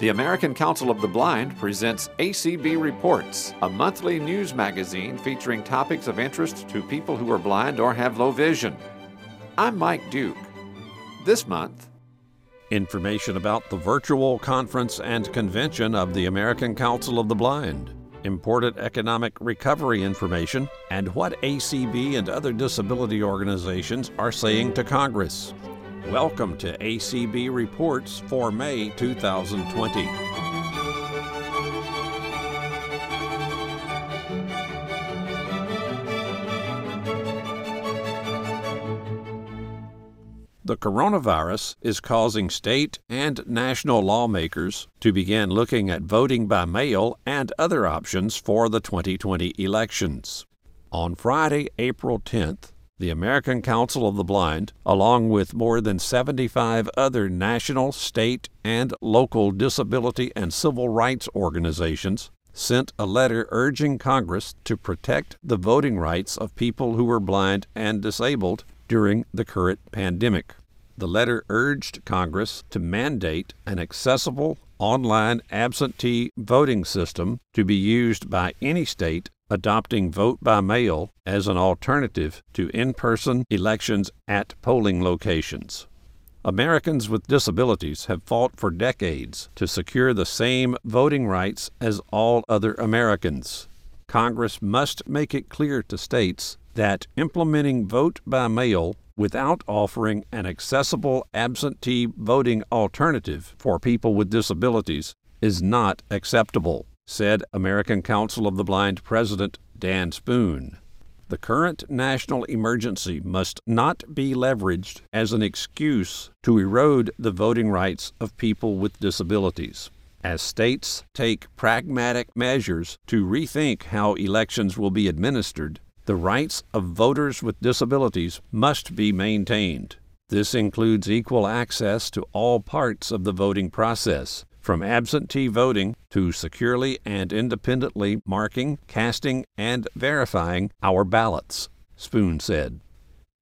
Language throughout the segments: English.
The American Council of the Blind presents ACB Reports, a monthly news magazine featuring topics of interest to people who are blind or have low vision. I'm Mike Duke. This month, Information about the virtual conference and convention of the American Council of the Blind, important economic recovery information, and what ACB and other disability organizations are saying to Congress. Welcome to ACB Reports for May 2020. The coronavirus is causing state and national lawmakers to begin looking at voting by mail and other options for the 2020 elections. On Friday, April 10th, the American Council of the Blind, along with more than 75 other national, state, and local disability and civil rights organizations, sent a letter urging Congress to protect the voting rights of people who were blind and disabled during the current pandemic. The letter urged Congress to mandate an accessible online absentee voting system to be used by any state adopting vote by mail as an alternative to in person elections at polling locations. Americans with disabilities have fought for decades to secure the same voting rights as all other Americans. Congress must make it clear to states that implementing vote by mail without offering an accessible absentee voting alternative for people with disabilities is not acceptable, said American Council of the Blind President Dan Spoone. The current national emergency must not be leveraged as an excuse to erode the voting rights of people with disabilities. As states take pragmatic measures to rethink how elections will be administered, the rights of voters with disabilities must be maintained. This includes equal access to all parts of the voting process, from absentee voting to securely and independently marking, casting, and verifying our ballots, Spoone said.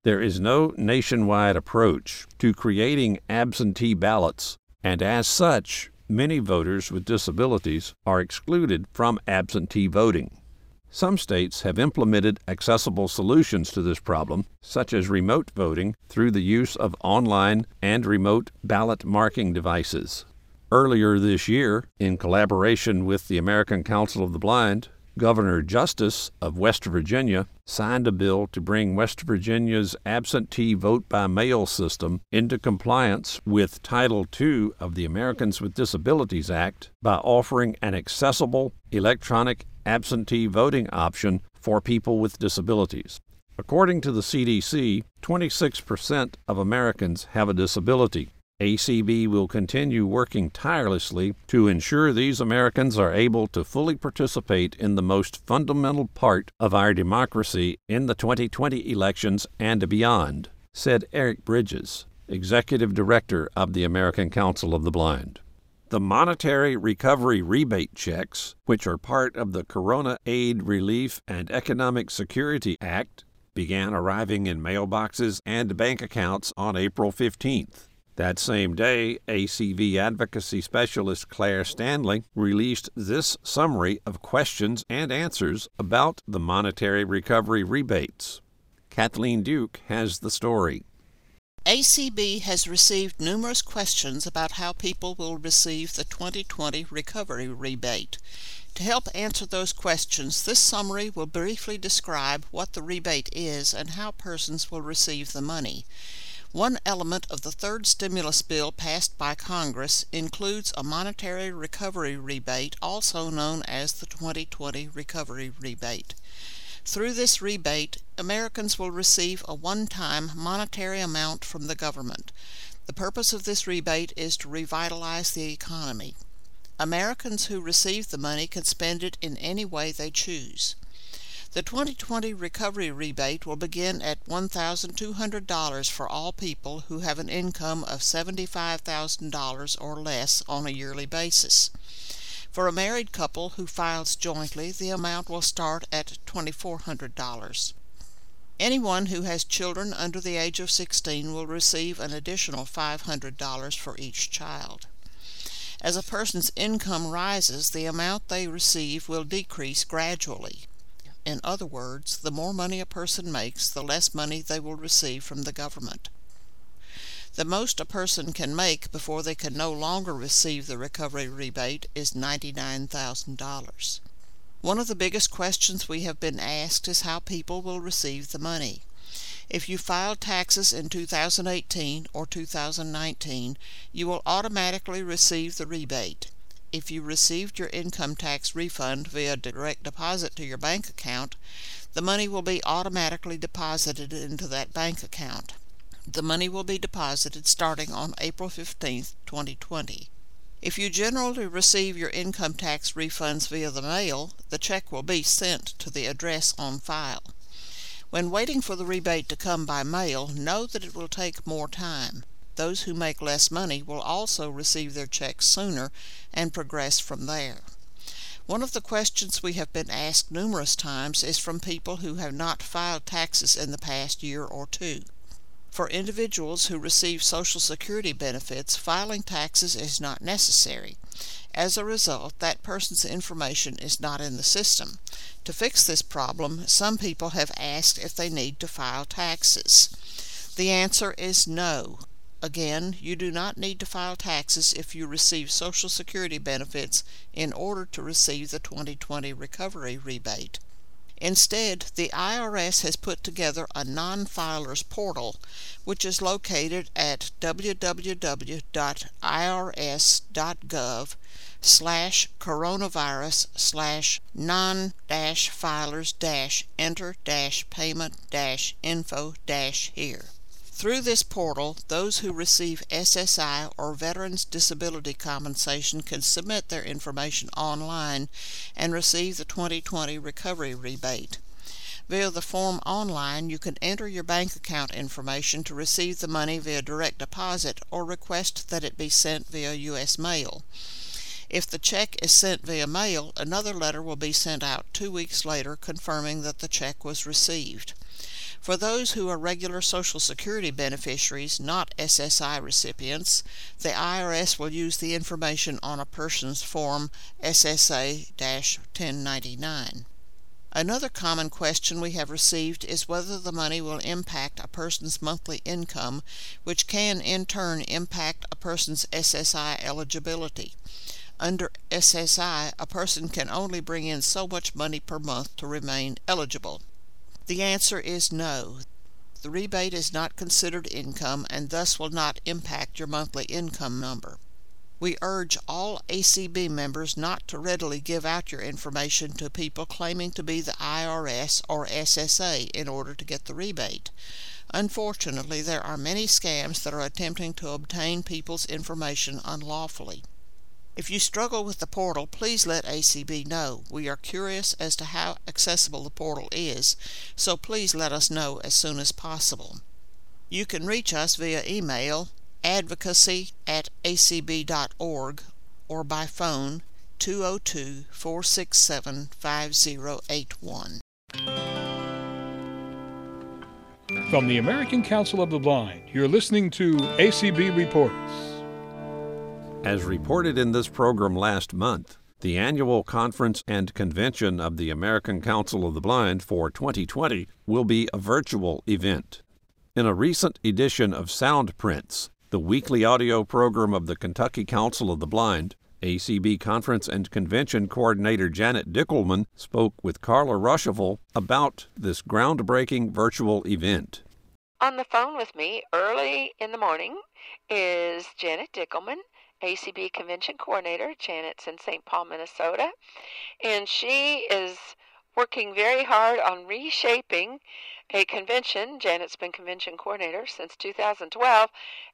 There is no nationwide approach to creating absentee ballots, and as such, many voters with disabilities are excluded from absentee voting. Some states have implemented accessible solutions to this problem, such as remote voting through the use of online and remote ballot marking devices. Earlier this year, in collaboration with the American Council of the Blind, Governor Justice of West Virginia signed a bill to bring West Virginia's absentee vote by mail system into compliance with Title II of the Americans with Disabilities Act by offering an accessible electronic absentee voting option for people with disabilities. According to the CDC, 26% of Americans have a disability. ACB will continue working tirelessly to ensure these Americans are able to fully participate in the most fundamental part of our democracy in the 2020 elections and beyond, said Eric Bridges, Executive Director of the American Council of the Blind. The monetary recovery rebate checks, which are part of the Corona Aid Relief and Economic Security Act, began arriving in mailboxes and bank accounts on April 15th. That same day, ACB advocacy specialist Claire Stanley released this summary of questions and answers about the monetary recovery rebates. Kathleen Duke has the story. ACB has received numerous questions about how people will receive the 2020 recovery rebate. To help answer those questions, this summary will briefly describe what the rebate is and how persons will receive the money. One element of the third stimulus bill passed by Congress includes a monetary recovery rebate, also known as the 2020 Recovery Rebate. Through this rebate, Americans will receive a one-time monetary amount from the government. The purpose of this rebate is to revitalize the economy. Americans who receive the money can spend it in any way they choose. The 2020 recovery rebate will begin at $1,200 for all people who have an income of $75,000 or less on a yearly basis. For a married couple who files jointly, the amount will start at $2,400. Anyone who has children under the age of 16 will receive an additional $500 for each child. As a person's income rises, the amount they receive will decrease gradually. In other words, the more money a person makes, the less money they will receive from the government. The most a person can make before they can no longer receive the recovery rebate is $99,000. One of the biggest questions we have been asked is how people will receive the money. If you filed taxes in 2018 or 2019, you will automatically receive the rebate. If you received your income tax refund via direct deposit to your bank account, the money will be automatically deposited into that bank account. The money will be deposited starting on April 15, 2020. If you generally receive your income tax refunds via the mail, the check will be sent to the address on file. When waiting for the rebate to come by mail, know that it will take more time. Those who make less money will also receive their checks sooner and progress from there. One of the questions we have been asked numerous times is from people who have not filed taxes in the past year or two. For individuals who receive Social Security benefits, filing taxes is not necessary. As a result, that person's information is not in the system. To fix this problem, some people have asked if they need to file taxes. The answer is no. Again, you do not need to file taxes if you receive Social Security benefits in order to receive the 2020 recovery rebate. Instead, the IRS has put together a non-filers portal, which is located at www.irs.gov slash coronavirus slash non filers enter payment info here. Through this portal, those who receive SSI or Veterans Disability Compensation can submit their information online and receive the 2020 recovery rebate. Via the form online, you can enter your bank account information to receive the money via direct deposit or request that it be sent via U.S. mail. If the check is sent via mail, another letter will be sent out two weeks later confirming that the check was received. For those who are regular Social Security beneficiaries, not SSI recipients, the IRS will use the information on a person's Form SSA 1099. Another common question we have received is whether the money will impact a person's monthly income, which can in turn impact a person's SSI eligibility. Under SSI, a person can only bring in so much money per month to remain eligible. The answer is no. The rebate is not considered income and thus will not impact your monthly income number. We urge all ACB members not to readily give out your information to people claiming to be the IRS or SSA in order to get the rebate. Unfortunately, there are many scams that are attempting to obtain people's information unlawfully. If you struggle with the portal, please let ACB know. We are curious as to how accessible the portal is, so please let us know as soon as possible. You can reach us via email advocacy at acb.org or by phone 202 467 5081. From the American Council of the Blind, you're listening to ACB Reports. As reported in this program last month, the annual conference and convention of the American Council of the Blind for 2020 will be a virtual event. In a recent edition of Soundprints, the weekly audio program of the Kentucky Council of the Blind, ACB Conference and Convention Coordinator Janet Dickelman spoke with Carla Ruschival about this groundbreaking virtual event. On the phone with me early in the morning is Janet Dickelman, ACB Convention Coordinator. Janet's in St. Paul, Minnesota. And she is working very hard on reshaping a convention. Janet's been convention coordinator since 2012.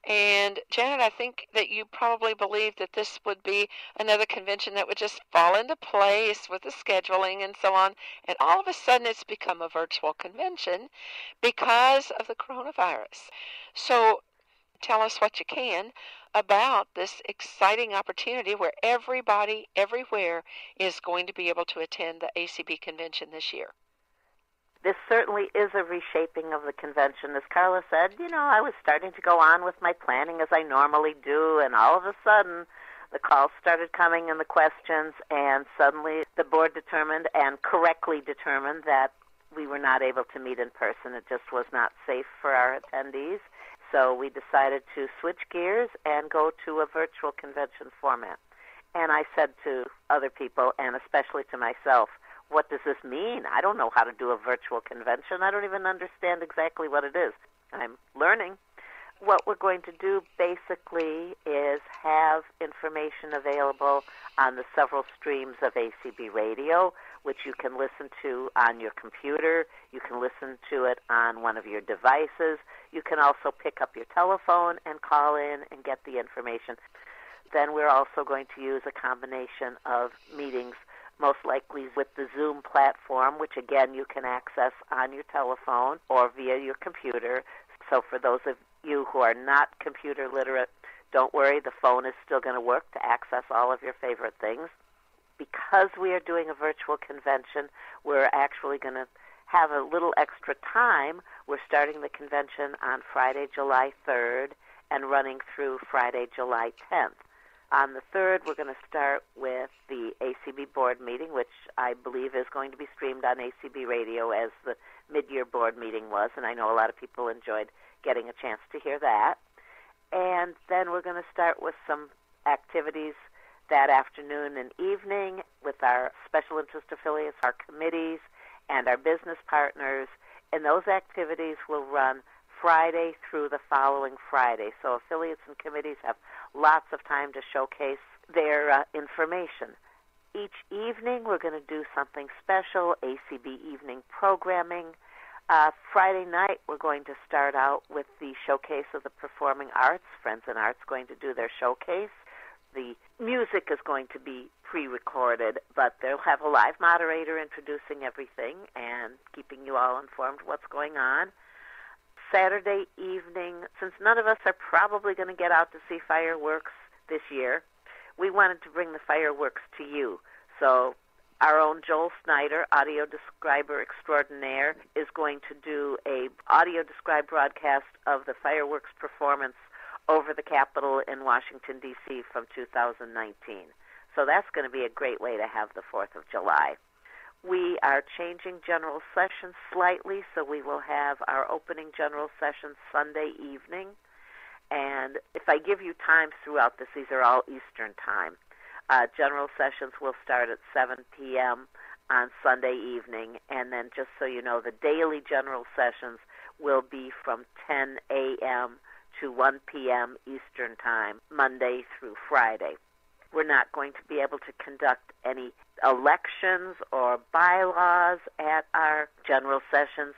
And Janet, I think that you probably believe that this would be another convention that would just fall into place with the scheduling and so on. And all of a sudden it's become a virtual convention because of the coronavirus. So tell us what you can about this exciting opportunity where everybody everywhere is going to be able to attend the ACB convention this year. This certainly is a reshaping of the convention. As Carla said, you know, I was starting to go on with my planning as I normally do, and all of a sudden, the calls started coming and the questions, and suddenly the board determined and correctly determined that we were not able to meet in person. It just was not safe for our attendees. So we decided to switch gears and go to a virtual convention format. And I said to other people, and especially to myself, what does this mean? I don't know how to do a virtual convention. I don't even understand exactly what it is. I'm learning. What we're going to do basically is have information available on the several streams of ACB radio, which you can listen to on your computer. You can listen to it on one of your devices. You can also pick up your telephone and call in and get the information. Then we're also going to use a combination of meetings most likely with the Zoom platform, which again you can access on your telephone or via your computer. So for those of you who are not computer literate, don't worry, the phone is still going to work to access all of your favorite things. Because we are doing a virtual convention, we're actually going to have a little extra time. We're starting the convention on Friday, July 3rd and running through Friday, July 10th. On the 3rd, we're going to start with the ACB board meeting, which I believe is going to be streamed on ACB radio as the mid year board meeting was, and I know a lot of people enjoyed getting a chance to hear that. And then we're going to start with some activities that afternoon and evening with our special interest affiliates, our committees, and our business partners. And those activities will run Friday through the following Friday. So affiliates and committees have lots of time to showcase their uh, information. Each evening, we're going to do something special ACB evening programming. Uh, Friday night, we're going to start out with the showcase of the performing arts. Friends in Arts going to do their showcase. The music is going to be pre-recorded, but they'll have a live moderator introducing everything and keeping you all informed what's going on. Saturday evening, since none of us are probably going to get out to see fireworks this year, we wanted to bring the fireworks to you. So our own Joel Snyder, audio describer extraordinaire, is going to do a audio described broadcast of the fireworks performance over the Capitol in Washington D.C. from 2019. So that's going to be a great way to have the 4th of July. We are changing general sessions slightly, so we will have our opening general session Sunday evening. And if I give you times throughout this, these are all Eastern time. Uh, general sessions will start at 7 p.m. on Sunday evening, and then just so you know, the daily general sessions will be from 10 a.m. to 1 p.m. Eastern time, Monday through Friday. We're not going to be able to conduct any elections or bylaws at our general sessions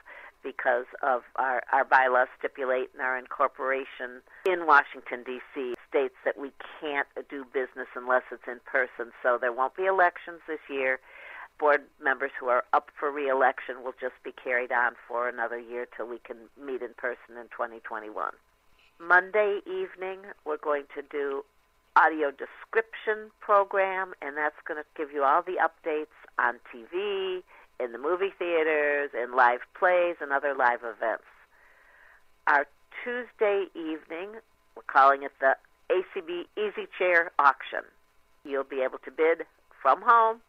because of our, our bylaws stipulate in our incorporation in Washington, D.C. states that we can't do business unless it's in person. So there won't be elections this year. Board members who are up for reelection will just be carried on for another year till we can meet in person in 2021. Monday evening, we're going to do audio description program, and that's going to give you all the updates on TV, in the movie theaters, in live plays, and other live events. Our Tuesday evening, we're calling it the ACB Easy Chair Auction. You'll be able to bid from home,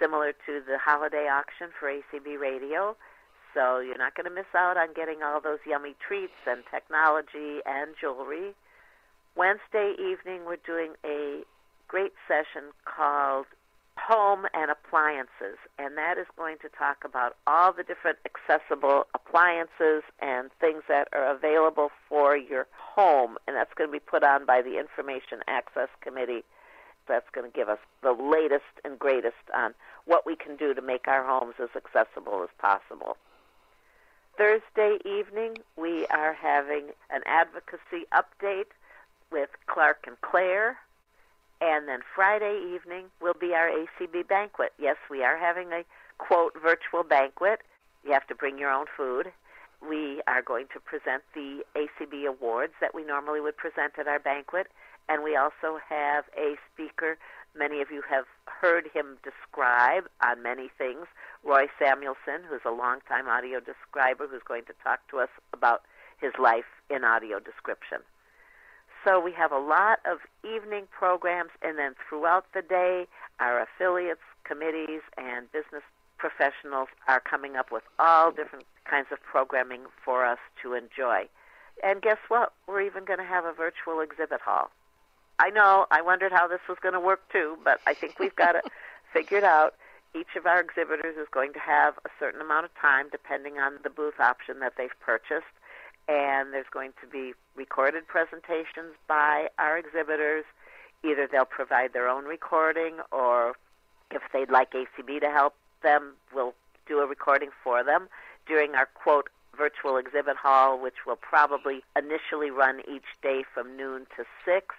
similar to the holiday auction for ACB Radio. So you're not going to miss out on getting all those yummy treats and technology and jewelry. Wednesday evening, we're doing a great session called Home and Appliances, and that is going to talk about all the different accessible appliances and things that are available for your home, and that's going to be put on by the Information Access Committee. That's going to give us the latest and greatest on what we can do to make our homes as accessible as possible. Thursday evening, we are having an advocacy update with Clark and Claire. And then Friday evening will be our ACB banquet. Yes, we are having a quote virtual banquet. You have to bring your own food. We are going to present the ACB awards that we normally would present at our banquet. And we also have a speaker. Many of you have heard him describe on many things. Roy Samuelson, who's a longtime audio describer, who's going to talk to us about his life in audio description. So we have a lot of evening programs, and then throughout the day, our affiliates, committees, and business professionals are coming up with all different kinds of programming for us to enjoy. And guess what? We're even going to have a virtual exhibit hall. I know, I wondered how this was going to work too, but I think we've got it figured out. Each of our exhibitors is going to have a certain amount of time depending on the booth option that they've purchased. And there's going to be recorded presentations by our exhibitors. Either they'll provide their own recording, or if they'd like ACB to help them, we'll do a recording for them during our quote virtual exhibit hall, which will probably initially run each day from noon to 6.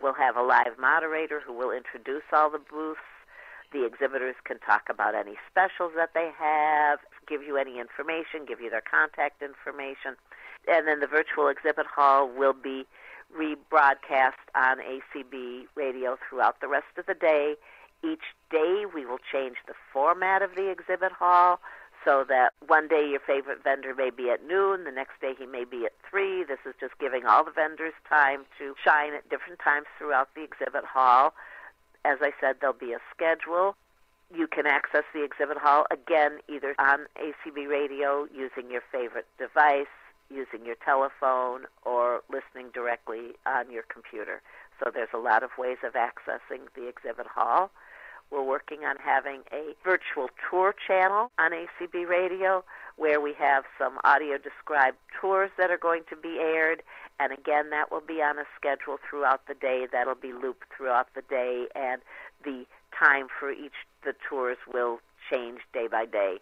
We'll have a live moderator who will introduce all the booths. The exhibitors can talk about any specials that they have, give you any information, give you their contact information. And then the virtual exhibit hall will be rebroadcast on ACB radio throughout the rest of the day. Each day we will change the format of the exhibit hall so that one day your favorite vendor may be at noon, the next day he may be at 3. This is just giving all the vendors time to shine at different times throughout the exhibit hall. As I said, there'll be a schedule. You can access the exhibit hall again either on ACB radio using your favorite device, using your telephone, or listening directly on your computer. So there's a lot of ways of accessing the exhibit hall. We're working on having a virtual tour channel on ACB Radio where we have some audio described tours that are going to be aired. And again, that will be on a schedule throughout the day. That'll be looped throughout the day, and the time for each the tours will change day by day.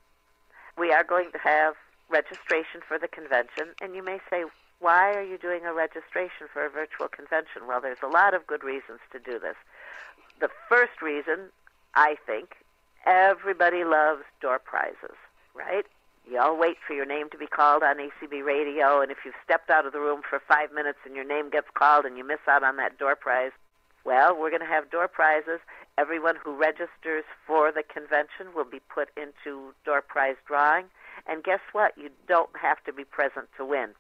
We are going to have registration for the convention, and you may say, why are you doing a registration for a virtual convention? Well, there's a lot of good reasons to do this. The first reason I think everybody loves door prizes, right? You all wait for your name to be called on ACB radio, and if you've stepped out of the room for five minutes and your name gets called and you miss out on that door prize, well, we're going to have door prizes. Everyone who registers for the convention will be put into door prize drawing. And guess what? You don't have to be present to win.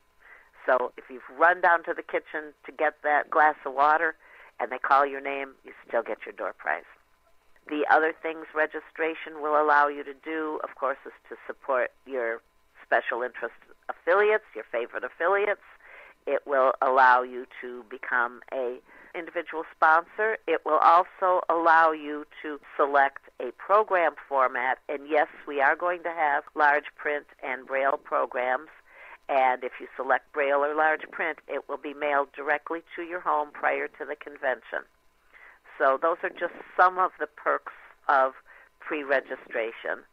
So if you've run down to the kitchen to get that glass of water and they call your name, you still get your door prize. The other things registration will allow you to do, of course, is to support your special interest affiliates, your favorite affiliates. It will allow you to become a individual sponsor. It will also allow you to select a program format. And yes, we are going to have large print and braille programs. And if you select braille or large print, it will be mailed directly to your home prior to the convention. So those are just some of the perks of pre-registration.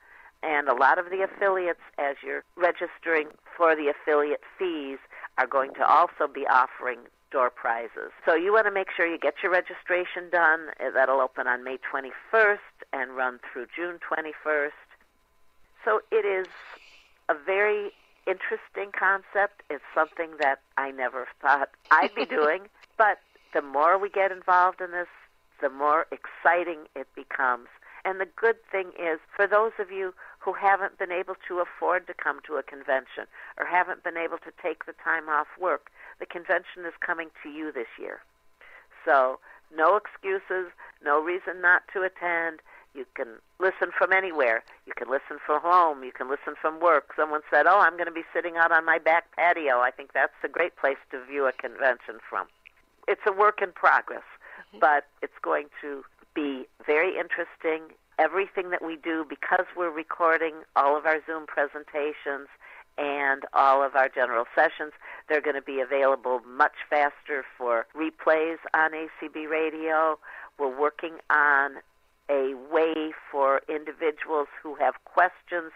And a lot of the affiliates, as you're registering for the affiliate fees, are going to also be offering door prizes. So you want to make sure you get your registration done. Uh, that'll open on May 21st and run through June 21st. So it is a very interesting concept. It's something that I never thought I'd be doing. But the more we get involved in this, the more exciting it becomes. And the good thing is, for those of you who haven't been able to afford to come to a convention or haven't been able to take the time off work, the convention is coming to you this year. So, no excuses, no reason not to attend. You can listen from anywhere. You can listen from home. You can listen from work. Someone said, Oh, I'm going to be sitting out on my back patio. I think that's a great place to view a convention from. It's a work in progress but it's going to be very interesting. Everything that we do, because we're recording all of our Zoom presentations and all of our general sessions, they're going to be available much faster for replays on ACB radio. We're working on a way for individuals who have questions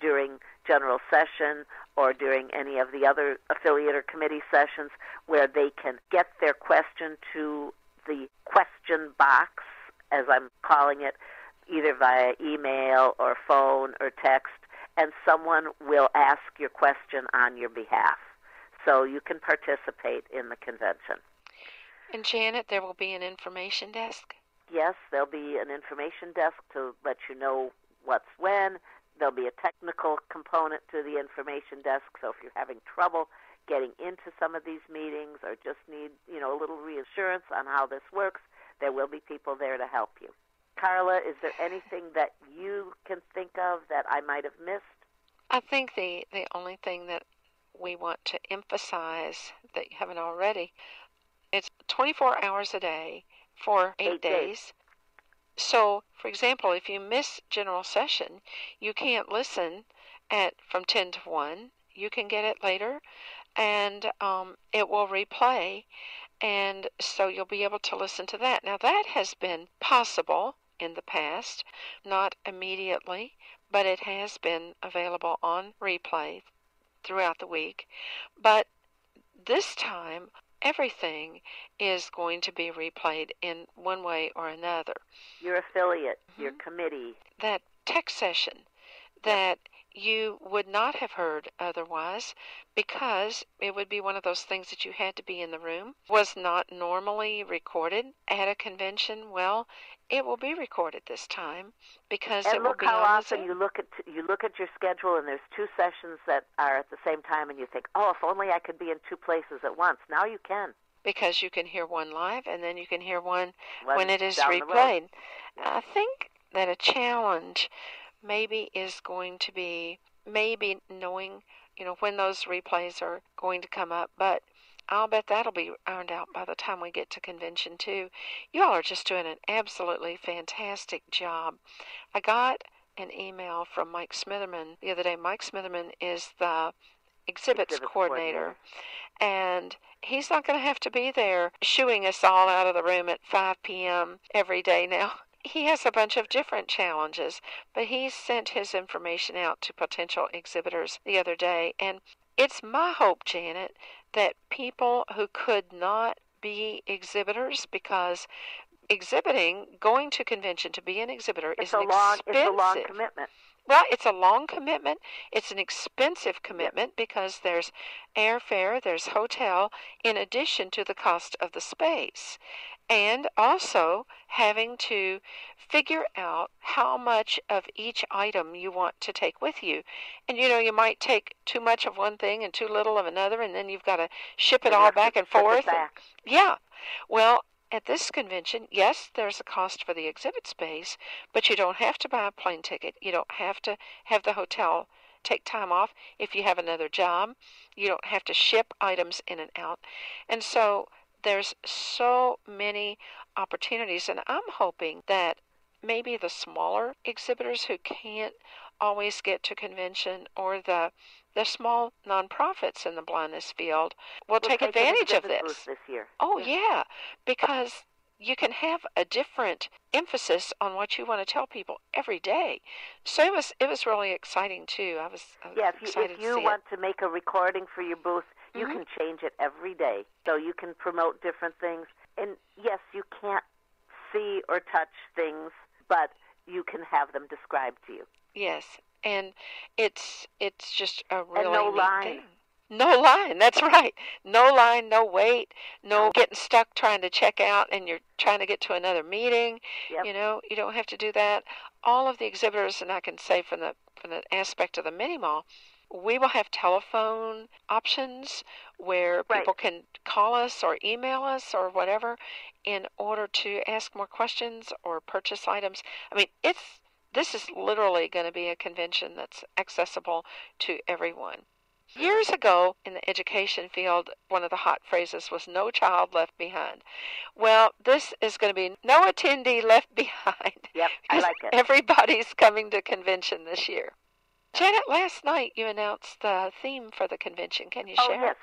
during general session or during any of the other affiliate or committee sessions where they can get their question to the question box, as I'm calling it, either via email or phone or text, and someone will ask your question on your behalf. So you can participate in the convention. And Janet, there will be an information desk? Yes, there'll be an information desk to let you know what's when. There'll be a technical component to the information desk, so if you're having trouble getting into some of these meetings or just need, you know, a little reassurance on how this works, there will be people there to help you. Carla, is there anything that you can think of that I might have missed? I think the, the only thing that we want to emphasize that you haven't already, it's 24 hours a day for eight, Eight days. days. So, for example, if you miss general session, you can't listen at from 10 to 1. You can get it later, and um, it will replay, and so you'll be able to listen to that. Now, that has been possible in the past, not immediately, but it has been available on replay throughout the week. But this time, everything is going to be replayed in one way or another. Your affiliate, your Mhm. committee. That tech session that you would not have heard otherwise because it would be one of those things that you had to be in the room was not normally recorded at a convention well it will be recorded this time because it And will look be how on often you look at you look at your schedule and there's two sessions that are at the same time and you think, "Oh, if only I could be in two places at once." Now you can. because you can hear one live and then you can hear one When when it is replayed. I think that a challenge maybe is going to be maybe knowing, you know, when those replays are going to come up, but I'll bet that'll be ironed out by the time we get to convention too. You all are just doing an absolutely fantastic job. I got an email from Mike Smitherman the other day. Mike Smitherman is the exhibits, Exhibits coordinator and he's not going to have to be there shooing us all out of the room at 5 p.m. every day now. He has a bunch of different challenges, but he sent his information out to potential exhibitors the other day. And it's my hope, Janet, that people who could not be exhibitors because exhibiting, going to convention to be an exhibitor It's is a long expensive. it's a long commitment. Well, it's a long commitment. It's an expensive commitment because there's airfare, there's hotel, in addition to the cost of the space. And also having to figure out how much of each item you want to take with you. And you know, you might take too much of one thing and too little of another, and then you've got to ship it all back and forth. and- yeah. Well, at this convention, yes, there's a cost for the exhibit space, but you don't have to buy a plane ticket. You don't have to have the hotel take time off if you have another job. You don't have to ship items in and out. And so there's so many opportunities, and I'm hoping that maybe the smaller exhibitors who can't always get to convention or the the small nonprofits in the blindness field will We'll take an advantage of this. this year. Oh, yeah, because you can have a different emphasis on what you want to tell people every day. So it was it was really exciting too. I was, I was Yeah, if you, if to you see want to make a recording for your booth, you Mhm. can change it every day. So you can promote different things. And yes, you can't see or touch things, but you can have them described to you. Yes, and it's it's just a really no neat line. thing. No line. That's right. No line. No wait. No getting stuck trying to check out, and you're trying to get to another meeting. Yep. You know, you don't have to do that. All of the exhibitors, and I can say from the from the aspect of the mini mall, we will have telephone options where Right. people can call us or email us or whatever in order to ask more questions or purchase items. I mean, it's this is literally going to be a convention that's accessible to everyone. Years ago in the education field, one of the hot phrases was no child left behind. Well, this is going to be no attendee left behind. Yep, I like it. Everybody's coming to convention this year. Janet, last night you announced the theme for the convention. Can you share? Oh, share? yes.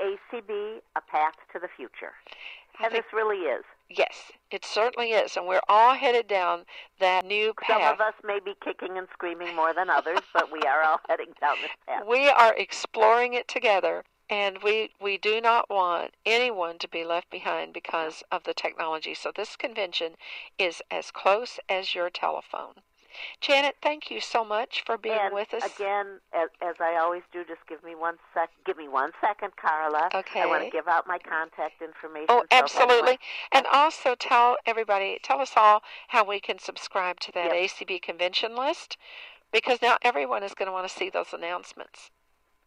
ACB, A Path to the Future. I And think, this really is. yes, it certainly is. And we're all headed down that new path. Some of us may be kicking and screaming more than others, but we are all heading down this path. We are exploring it together, and we, we do not want anyone to be left behind because of the technology. So this convention is as close as your telephone. Janet, thank you so much for being and with us. again, as, as I always do, just give me one sec. Give me one second, Carla. Okay. I want to give out my contact information. Oh, so absolutely. And also tell everybody, tell us all how we can subscribe to that. ACB convention list because now everyone is going to want to see those announcements.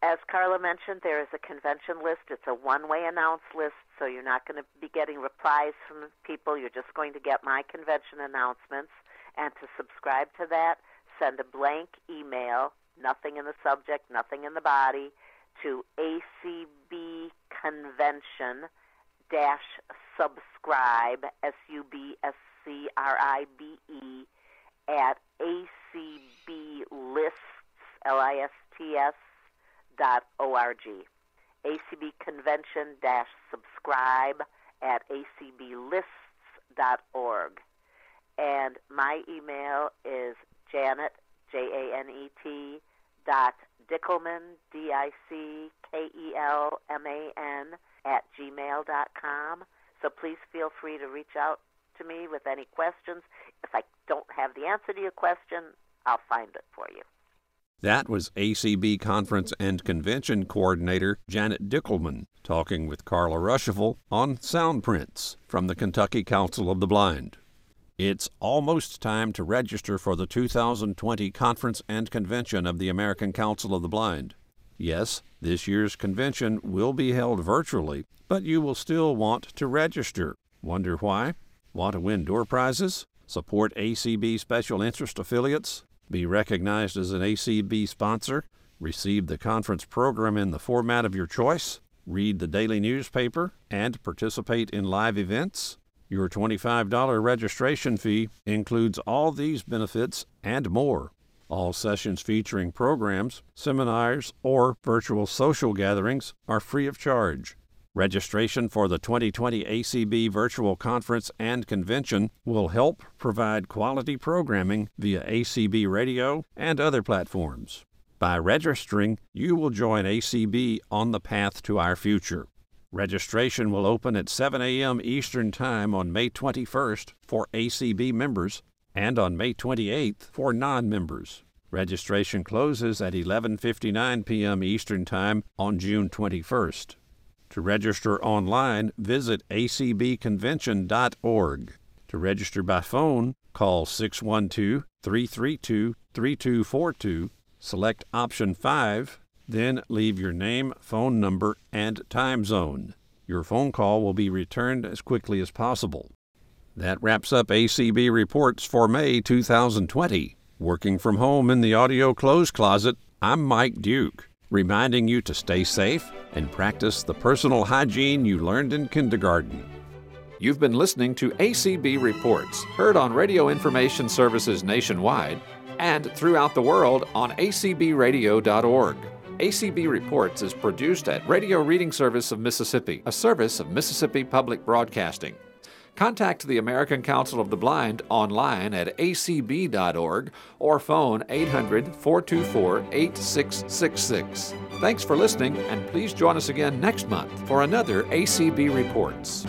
As Carla mentioned, there is a convention list. It's a one way announce list, so you're not going to be getting replies from people. You're just going to get my convention announcements. And to subscribe to that, send a blank email, nothing in the subject, nothing in the body, to ACB Convention dash subscribe, S U B S C R I B E, at ACB lists, L I S T S, dot org. ACB Convention dash subscribe at acblists dot org. And my email is Janet, J A N E T, dot Dickelman, D I C K E L M A N, at gmail dot com. So please feel free to reach out to me with any questions. If I don't have the answer to your question, I'll find it for you. That was ACB Conference and Convention Coordinator Janet Dickelman talking with Carla Ruschival on Soundprints from the Kentucky Council of the Blind. It's almost time to register for the 2020 Conference and Convention of the American Council of the Blind. Yes, this year's convention will be held virtually, but you will still want to register. Wonder why? Want to win door prizes? Support ACB special interest affiliates? Be recognized as an ACB sponsor? Receive the conference program in the format of your choice? Read the daily newspaper? And participate in live events? Your $25 registration fee includes all these benefits and more. All sessions featuring programs, seminars, or virtual social gatherings are free of charge. Registration for the 2020 ACB Virtual Conference and Convention will help provide quality programming via ACB Radio and other platforms. By registering, you will join ACB on the path to our future. Registration will open at 7 a.m. Eastern Time on May 21st for ACB members and on May 28th for non-members. Registration closes at 11:59 p.m. Eastern Time on June 21st. To register online, visit acbconvention.org. To register by phone, call 612-332-3242, select option 5 then leave your name, phone number, and time zone. Your phone call will be returned as quickly as possible. That wraps up ACB reports for May 2020. Working from home in the audio clothes closet, I'm Mike Duke, reminding you to stay safe and practice the personal hygiene you learned in kindergarten. You've been listening to ACB Reports, heard on radio information services nationwide and throughout the world on acbradio.org. ACB Reports is produced at Radio Reading Service of Mississippi, a service of Mississippi Public Broadcasting. Contact the American Council of the Blind online at acb.org or phone 800 424 8666. Thanks for listening, and please join us again next month for another ACB Reports.